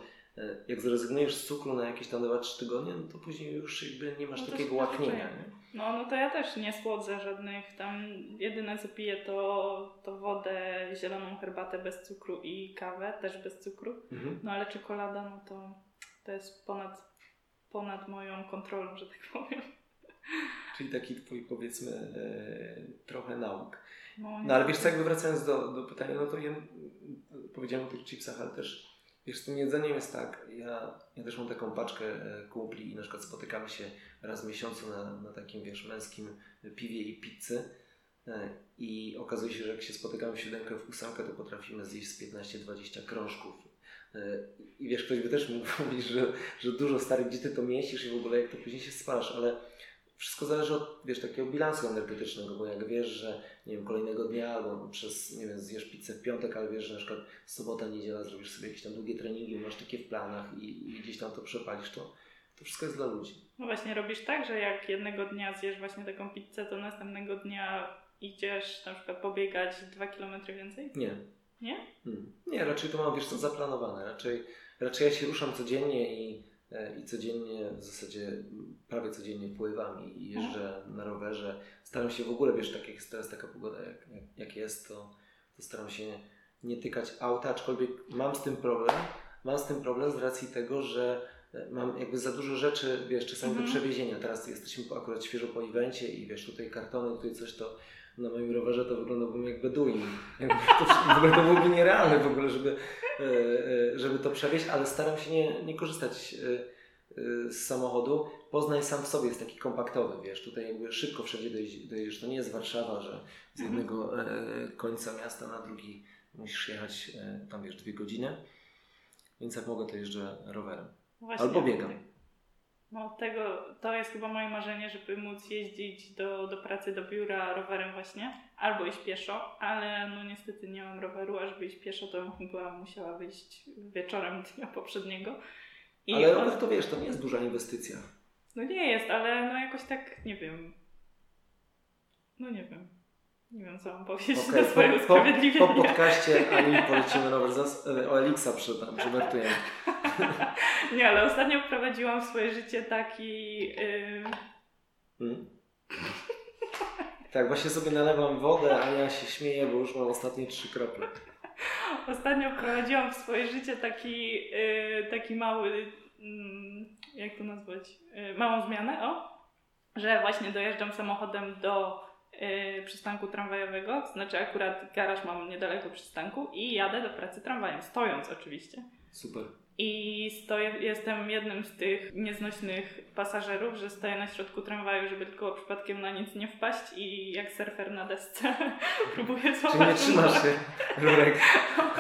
jak zrezygnujesz z cukru na jakieś tam 2-3 tygodnie, no to później już jakby nie masz no takiego łaknienia. No, no to ja też nie słodzę żadnych tam, jedyne co piję to, to wodę, zieloną herbatę bez cukru i kawę też bez cukru. Mhm. No ale czekolada, no to, to jest ponad, ponad moją kontrolą, że tak powiem. Czyli taki twój powiedzmy e, trochę nauk. No, no ale wiesz co, jakby wracając do, do pytania, no to ja powiedziałem o tych chipsach, ale też wiesz, z tym jedzeniem jest tak, ja, ja też mam taką paczkę e, kumpli i na przykład spotykamy się raz w miesiącu na, na takim wiesz, męskim piwie i pizzy e, i okazuje się, że jak się spotykamy w siódemkę w ósemkę, to potrafimy zjeść z 15-20 krążków. E, I wiesz, ktoś by też mógł mówić, że, że dużo starych dzieci to mieścisz i w ogóle jak to później się spalasz, ale wszystko zależy od, wiesz, takiego bilansu energetycznego, bo jak wiesz, że nie wiem, kolejnego dnia albo przez, nie wiem, zjesz pizzę w piątek, ale wiesz, że na przykład sobota, niedziela zrobisz sobie jakieś tam długie treningi, masz takie w planach i, i gdzieś tam to przepalisz, to, to wszystko jest dla ludzi. No właśnie, robisz tak, że jak jednego dnia zjesz właśnie taką pizzę, to następnego dnia idziesz na przykład pobiegać dwa kilometry więcej? Nie. Nie? Hmm. Nie, raczej to mam, wiesz co, zaplanowane. Raczej, raczej ja się ruszam codziennie i i codziennie, w zasadzie prawie codziennie pływam i jeżdżę na rowerze. Staram się w ogóle, wiesz, tak jak jest teraz taka pogoda, jak, jak, jak jest, to, to staram się nie tykać auta, aczkolwiek mam z tym problem. Mam z tym problem z racji tego, że e, mam jakby za dużo rzeczy, wiesz, czasami do mhm. przewiezienia. Teraz jesteśmy akurat świeżo po evencie i wiesz, tutaj kartony, tutaj coś to na moim rowerze to wyglądałbym jak Beduin. Jakby to, w ogóle to byłoby nierealne w ogóle, żeby, e, e, żeby to przewieźć, ale staram się nie, nie korzystać e, z samochodu. Poznań sam w sobie jest taki kompaktowy, wiesz, tutaj jakby szybko wszędzie dojedziesz. To nie jest Warszawa, że z mhm. jednego końca miasta na drugi musisz jechać tam, wiesz, dwie godziny. Więc jak mogę, to jeżdżę rowerem. Właśnie. Albo biegam. No tego, to jest chyba moje marzenie, żeby móc jeździć do, do pracy, do biura rowerem właśnie, albo iść pieszo, ale no niestety nie mam roweru, a żeby iść pieszo to była musiała wyjść wieczorem dnia poprzedniego. I ale rower to wiesz, to nie jest duża inwestycja. No nie jest, ale no jakoś tak, nie wiem. No nie wiem. Nie wiem, co mam powiedzieć okay. na swoje usprawiedliwienie. Po, po podcaście Ani polecimy rower e, o Elixa przydam, żartujemy. Nie, ale ostatnio wprowadziłam w swoje życie taki... Yy... Hmm? Tak, właśnie sobie nalewam wodę, a ja się śmieję, bo już mam ostatnie trzy krople. Ostatnio wprowadziłam w swoje życie taki, yy, taki mały, yy, jak to nazwać, yy, małą zmianę, o, że właśnie dojeżdżam samochodem do yy, przystanku tramwajowego, to znaczy akurat garaż mam niedaleko przystanku i jadę do pracy tramwajem, stojąc oczywiście. Super. I stoję, jestem jednym z tych nieznośnych pasażerów, że stoję na środku tramwaju, żeby tylko przypadkiem na nic nie wpaść i jak surfer na desce próbuję złapać. Czy nie trzymasz się rurek.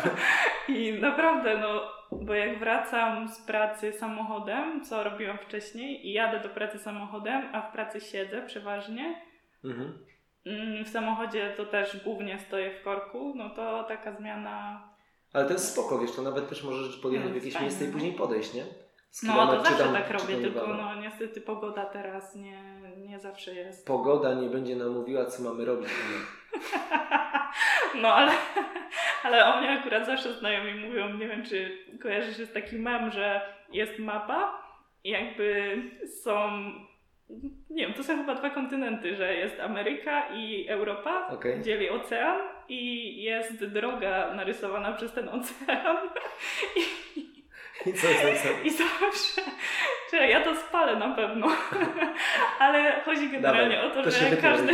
I naprawdę, no, bo jak wracam z pracy samochodem, co robiłam wcześniej, i jadę do pracy samochodem, a w pracy siedzę przeważnie, mhm. Mm, w samochodzie to też głównie stoję w korku, no to taka zmiana ale to jest spoko, wiesz, to nawet też możesz podjechać w jakieś fajne. miejsce i później podejść, nie? no to zawsze tam, tak robię, tylko no niestety pogoda teraz nie, nie zawsze jest. Pogoda nie będzie nam mówiła, co mamy robić. no ale, ale o mnie akurat zawsze znajomi mówią, nie wiem czy kojarzysz się z taki mem, że jest mapa i jakby są nie wiem, to są chyba dwa kontynenty, że jest Ameryka i Europa, okay. dzieli ocean i jest droga narysowana przez ten ocean. I, I co jest? I zawsze, że ja to spalę na pewno, ale chodzi generalnie Dawaj, o to, to że każdy,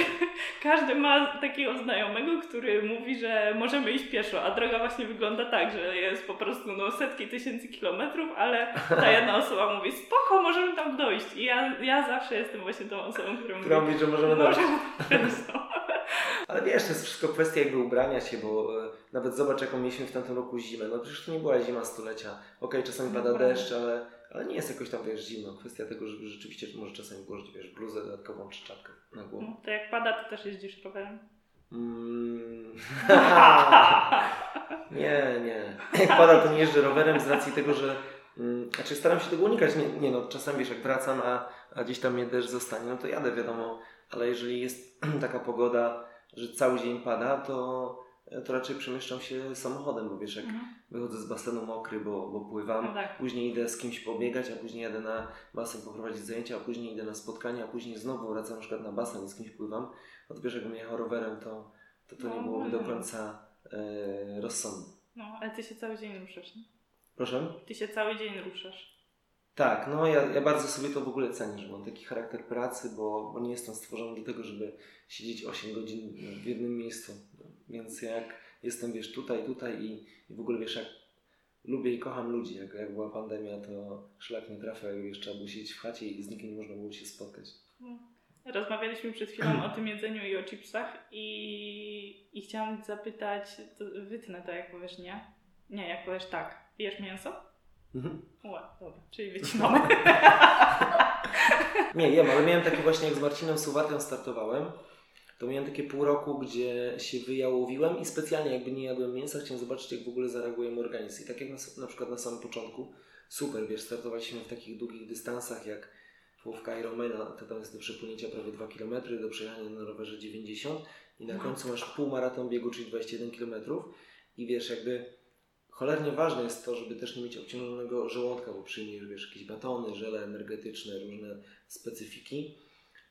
każdy ma takiego znajomego, który mówi, że możemy iść pieszo, a droga właśnie wygląda tak, że jest po prostu no, setki tysięcy kilometrów, ale ta jedna osoba mówi, spoko, możemy tam dojść. I ja, ja zawsze jestem właśnie tą osobą, która mówi, mówi że możemy dojść. dojść no. Ale wiesz, to jest wszystko kwestia jakby ubrania się, bo e, nawet zobacz jaką mieliśmy w tamtym roku zimę. No przecież to nie była zima stulecia. Okej, okay, czasami pada no, deszcz, ale, ale nie jest jakoś tam wiesz zimno. Kwestia tego, żeby rzeczywiście może czasami włożyć wiesz bluzę dodatkową czy czapkę na głowę. No, to jak pada, to też jeździsz rowerem? Mm. nie, nie. Jak pada, to nie jeżdżę rowerem z racji tego, że mm, znaczy staram się tego unikać. Nie, nie no, czasami wiesz, jak wracam, a, a gdzieś tam mnie deszcz zostanie, no to jadę, wiadomo. Ale jeżeli jest taka pogoda, że cały dzień pada, to, to raczej przemieszczam się samochodem, bo wiesz, jak Mhm. wychodzę z basenu mokry, bo, bo pływam, No tak. później idę z kimś pobiegać, a później jadę na basen poprowadzić zajęcia, a później idę na spotkanie, a później znowu wracam na przykład na basen i z kimś pływam, no to wiesz, jakbym jechał rowerem, to to, to nie No, byłoby do no. końca e, rozsądne. No, ale ty się cały dzień ruszasz, nie? Proszę? Ty się cały dzień ruszasz. Tak, no ja, ja bardzo sobie to w ogóle cenię, że mam taki charakter pracy, bo, bo nie jestem stworzony do tego, żeby siedzieć 8 godzin w jednym miejscu. Więc jak jestem, wiesz, tutaj, tutaj i, i w ogóle, wiesz, jak lubię i kocham ludzi, jak, jak była pandemia, to szlak nie trafia, jak wiesz, trzeba było siedzieć w chacie i z nikim nie można było się spotkać. No. Rozmawialiśmy przed chwilą o tym jedzeniu i o chipsach i, i chciałam zapytać, to wytnę to jak powiesz nie? Nie, jak powiesz tak. Jesz mięso? Mhm. Ła, dobra, czyli wycinamy. Nie, jem, ale miałem takie właśnie jak z Marcinem Suwatem startowałem, to miałem takie pół roku, gdzie się wyjałowiłem i specjalnie jakby nie jadłem mięsa, chciałem zobaczyć jak w ogóle zareaguje mój organizm. I tak jak na, na przykład na samym początku, super, wiesz, startowaliśmy w takich długich dystansach jak połówka Ironmana, to tam jest do przepłynięcia prawie 2 km, do przejechania na rowerze 90 i na końcu masz półmaraton biegu, czyli 21 km i wiesz, jakby cholernie ważne jest to, żeby też nie mieć obciążonego żołądka, bo przyjmiesz, wiesz, jakieś batony, żele energetyczne, różne specyfiki.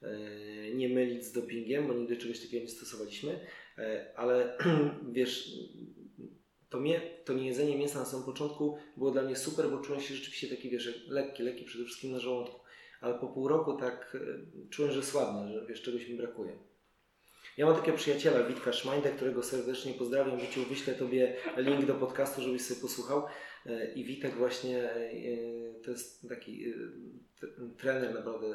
E, Nie mylić z dopingiem, bo nigdy czegoś takiego nie stosowaliśmy, E, ale wiesz, to, mnie, to nie jedzenie mięsa na samym początku było dla mnie super, bo czułem się rzeczywiście taki, wiesz, lekki, lekki przede wszystkim na żołądku. Ale po pół roku tak e, czułem, że słabnę, że wiesz, czegoś mi brakuje. Ja mam takiego przyjaciela, Witka Szmajdę, którego serdecznie pozdrawiam. Wiciu, wyślę Tobie link do podcastu, żebyś sobie posłuchał. E, I Witek właśnie e, to jest taki e, trener naprawdę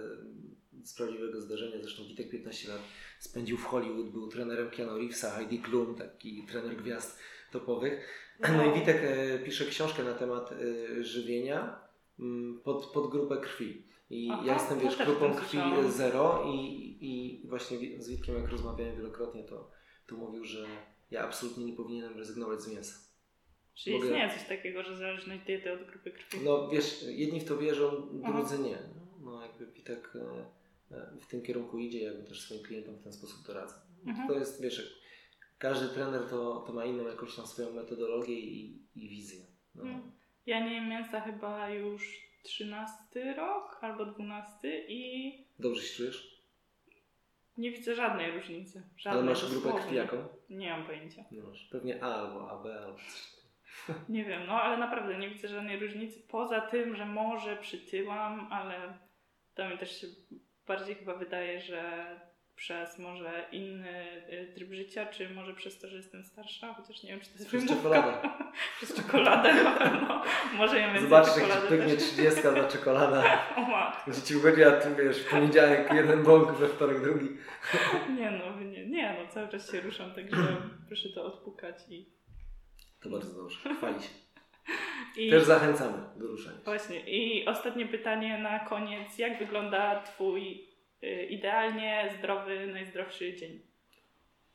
z prawdziwego zdarzenia. Zresztą Witek 15 lat spędził w Hollywood, był trenerem Keanu Reevesa, Heidi Klum, taki trener gwiazd topowych. No i Witek pisze książkę na temat żywienia pod, pod grupę krwi. I Aha, ja jestem, wiesz, grupą krwi słyszałam. zero i, i właśnie z Witkiem jak rozmawiałem wielokrotnie, to, to mówił, że ja absolutnie nie powinienem rezygnować z mięsa. Czy Mogę- istnieje coś takiego, że zależność diety od grupy krwi? No wiesz, jedni w to wierzą, Aha. drudzy nie. No jakby Witek e, e, w tym kierunku idzie, jakby też swoim klientom w ten sposób doradza. Mhm. To jest, wiesz, każdy trener to, to ma inną jakąś tam swoją metodologię i, i wizję. No. Mhm. Ja nie jem mięsa chyba już 13 rok albo 12 i Dobrze się czujesz? nie widzę żadnej różnicy. Ale Żadnej, masz grupę krwi jaką? Nie mam pojęcia. Nie masz. Pewnie A albo AB albo. Nie wiem, no ale naprawdę nie widzę żadnej różnicy. Poza tym, że może przytyłam, ale to mi też się bardziej chyba wydaje, że przez może inny y, tryb życia, czy może przez to, że jestem starsza, chociaż nie wiem, czy to jest Przez wymówka. czekoladę. przez czekoladę, no, no. Może jem więcej Zobaczysz, jak ci czekolady pyknie też. 30 za. O matko. Że ci ugodzi, a ty wiesz, w poniedziałek jeden bąk, we wtorek drugi. Nie no, nie, nie no, cały czas się ruszam, także proszę to odpukać i... To bardzo dobrze. Chwali się. i... Też zachęcamy do ruszania. się. Właśnie. I ostatnie pytanie na koniec. Jak wygląda Twój idealnie zdrowy, najzdrowszy dzień?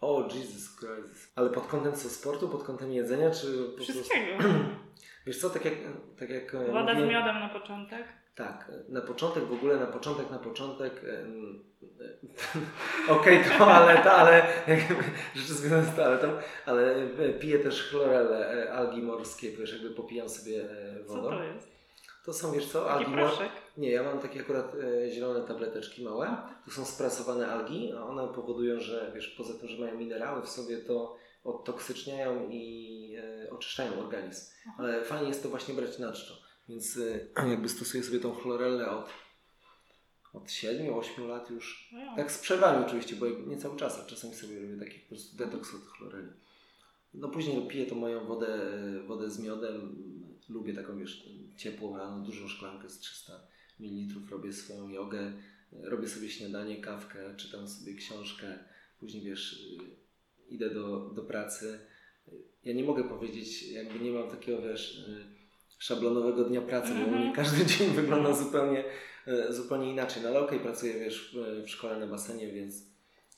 O, Jesus Christ. Ale pod kątem co, sportu, pod kątem jedzenia, czy po prostu... Wszystkiego. Wiesz co, tak jak... Tak jak e, Woda z miodem na początek. Tak, na początek w ogóle, na początek, na początek. e, Okej, toaleta, ale rzeczy związane z toaletą, ale e, piję też chlorelle, e, algi morskie, wiesz, jakby popijam sobie e, Co wodą. to jest? To są, wiesz co, algi? Nie, ja mam takie akurat e, zielone tableteczki małe. To są sprasowane algi, a one powodują, że wiesz, poza tym, że mają minerały w sobie, to odtoksyczniają i e, oczyszczają organizm. Ale fajnie jest to właśnie brać na czczo. Więc e, jakby stosuję sobie tą chlorellę od, od 7-8 lat już. No. Tak z przerwami oczywiście, bo nie cały czas, a czasami sobie robię taki po prostu detoks od chloreli. No później piję tą moją wodę, wodę z miodem. Lubię taką, wiesz, ciepłą rano, dużą szklankę z 300 ml. Robię swoją jogę, robię sobie śniadanie, kawkę, czytam sobie książkę. Później, wiesz, e, idę do, do pracy. Ja nie mogę powiedzieć, jakby nie mam takiego, wiesz, e, szablonowego dnia pracy, bo u Mhm. mnie każdy dzień wygląda zupełnie, e, zupełnie inaczej. No ale okej, pracuję, wiesz, w, w szkole na basenie, więc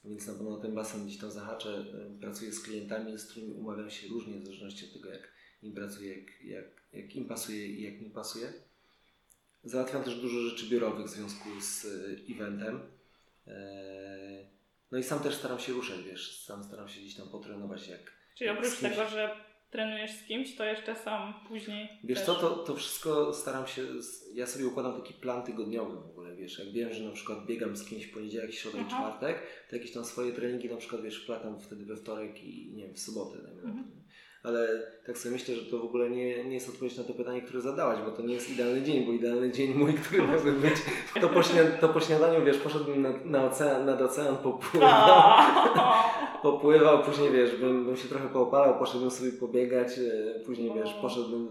więc na pewno ten basen gdzieś tam zahaczę. Pracuję z klientami, z którymi umawiam się różnie w zależności od tego, jak im pracuję, jak, jak, jak im pasuje i jak mi pasuje. Załatwiam też dużo rzeczy biurowych w związku z eventem. No i sam też staram się ruszać, wiesz, sam staram się gdzieś tam potrenować jak. Czyli oprócz tego, że trenujesz z kimś, to jeszcze sam później. Wiesz też... co, to, to wszystko staram się. Ja sobie układam taki plan tygodniowy w ogóle, wiesz. Jak wiem, że na przykład biegam z kimś w poniedziałek, środę i czwartek, to jakieś tam swoje treningi na przykład wiesz, wplatam wtedy we wtorek i nie wiem, w sobotę. Mhm ale tak sobie myślę, że to w ogóle nie, nie jest odpowiedź na to pytanie, które zadałaś, bo to nie jest idealny dzień, bo idealny dzień mój, który miałby być, to po, śniad- to po śniadaniu, wiesz, poszedłbym na, na ocean, nad ocean, popływał, popływał, później, wiesz, bym, bym się trochę poopalał, poszedłbym sobie pobiegać, e, później, wiesz, poszedłbym,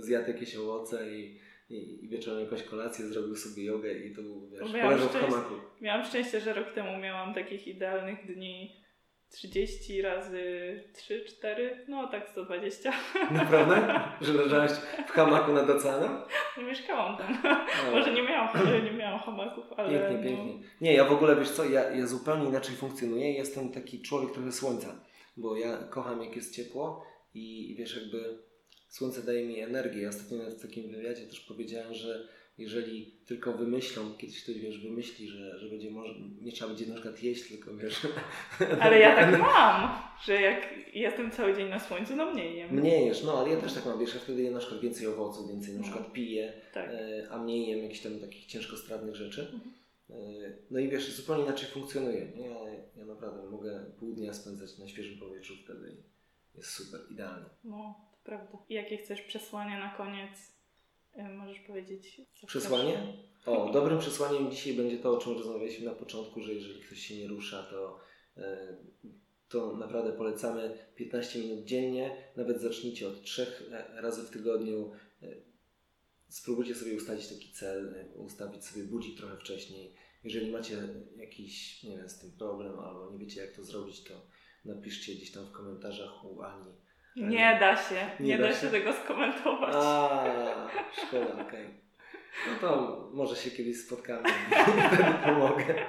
zjadł jakieś owoce i, i, i wieczorem jakąś kolację, zrobił sobie jogę i to był, wiesz, poleżał w hamaku. Miałam szczęście, że rok temu miałam takich idealnych dni 30 razy 3, 4, no tak 120. Naprawdę? Że leżałaś w hamaku nad oceanem? No mieszkałam tam. No. Może nie miałam, nie miałam hamaków, ale... Pięknie, no... pięknie. Nie, ja w ogóle, wiesz co, ja, ja zupełnie inaczej funkcjonuję. Jestem taki człowiek trochę słońca, bo ja kocham jak jest ciepło i wiesz, jakby słońce daje mi energię. Ja ostatnio w takim wywiadzie też powiedziałem, że jeżeli tylko wymyślą, kiedyś ktoś wiesz, wymyśli, że, że będzie może, nie trzeba będzie na przykład jeść, tylko wiesz. Ale ja tak mam, że jak jestem cały dzień na słońcu, no mniej jem. Mniej jesz, no ale ja też tak mam, wiesz, ja wtedy jem na przykład więcej owoców, więcej na no. przykład piję, tak. E, a mniej jem jakichś tam takich ciężkostrawnych rzeczy. Mhm. E, no i wiesz, zupełnie inaczej funkcjonuje. Ja, ja naprawdę mogę pół dnia spędzać na świeżym powietrzu wtedy jest super, idealnie. No, to prawda. I jakie chcesz przesłanie na koniec możesz powiedzieć. Przesłanie? O, dobrym przesłaniem dzisiaj będzie to, o czym rozmawialiśmy na początku, że jeżeli ktoś się nie rusza, to, e, to naprawdę polecamy 15 minut dziennie. Nawet zacznijcie od 3 e, razy w tygodniu. Spróbujcie sobie ustalić taki cel, ustawić sobie budzik trochę wcześniej. Jeżeli macie jakiś, nie wiem, z tym problem albo nie wiecie jak to zrobić, to napiszcie gdzieś tam w komentarzach u Ani nie da się, nie, nie da, da się? się tego skomentować. A, szkoda, okej. Okay. No to może się kiedyś spotkamy wtedy pomogę.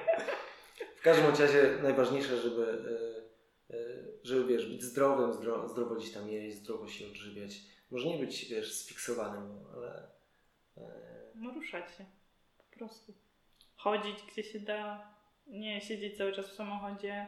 W każdym razie najważniejsze, żeby, e, e, żeby wiesz, być zdrowym, zdro, zdrowo gdzieś tam jeść, zdrowo się odżywiać. Może nie być, wiesz, sfiksowanym, ale... E, no ruszać się, po prostu. Chodzić gdzie się da, nie siedzieć cały czas w samochodzie,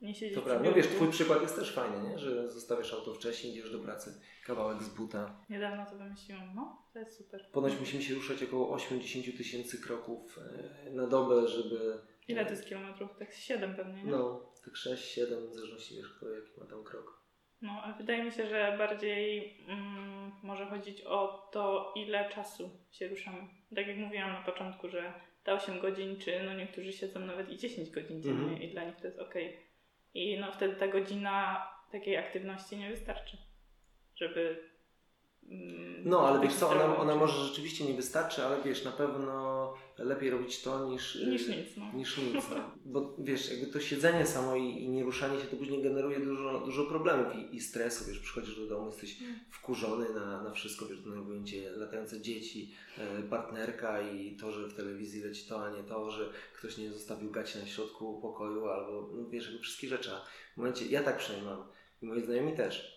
nie siedzieć To prawda. No wiesz, twój przykład jest też fajny, nie? że zostawiasz auto wcześniej, idziesz do pracy, kawałek z buta. Niedawno to wymyśliłam, no to jest super. Ponoć musimy się ruszać około 80 tysięcy kroków e, na dobę, żeby... Ile to jest kilometrów? Tak 7 pewnie, nie? No, tak 6-7, w zależności wiesz, kto jaki ma tam krok. No, ale wydaje mi się, że bardziej mm, może chodzić o to, ile czasu się ruszamy. Tak jak mówiłam na początku, że te 8 godzin, czy no niektórzy siedzą nawet i 10 godzin dziennie mm -hmm. i dla nich to jest ok. I no wtedy ta godzina takiej aktywności nie wystarczy, żeby. Mm, no, ale wiesz co, ona, ona może rzeczywiście nie wystarczy, ale wiesz, na pewno lepiej robić to niż, niż nic. No. Niż nic no. Bo wiesz, jakby to siedzenie samo i, i nieruszanie się to później generuje dużo, dużo problemów i, i stresu. Wiesz, przychodzisz do domu, jesteś mm. wkurzony na, na wszystko, wiesz, denerwują cię latające dzieci, e, partnerka i to, że w telewizji leci to, a nie to, że ktoś nie zostawił gaci na środku pokoju albo no, wiesz, jakby wszystkie rzeczy. W momencie, ja tak przynajmniej mam i moi znajomi też,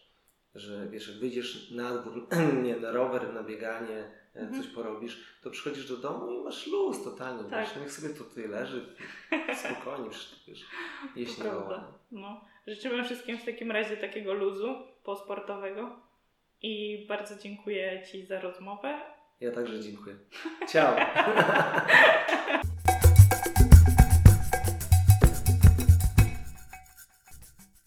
że wiesz, jak wyjdziesz na dwór, nie, na rower, na bieganie, E, mhm. coś porobisz, to przychodzisz do domu i masz luz totalnie. Tak. Wiesz, niech sobie to tutaj leży spokojnie, wiesz, jeść nie no. Życzymy wszystkim w takim razie takiego luzu posportowego i bardzo dziękuję Ci za rozmowę. Ja także dziękuję. Ciao!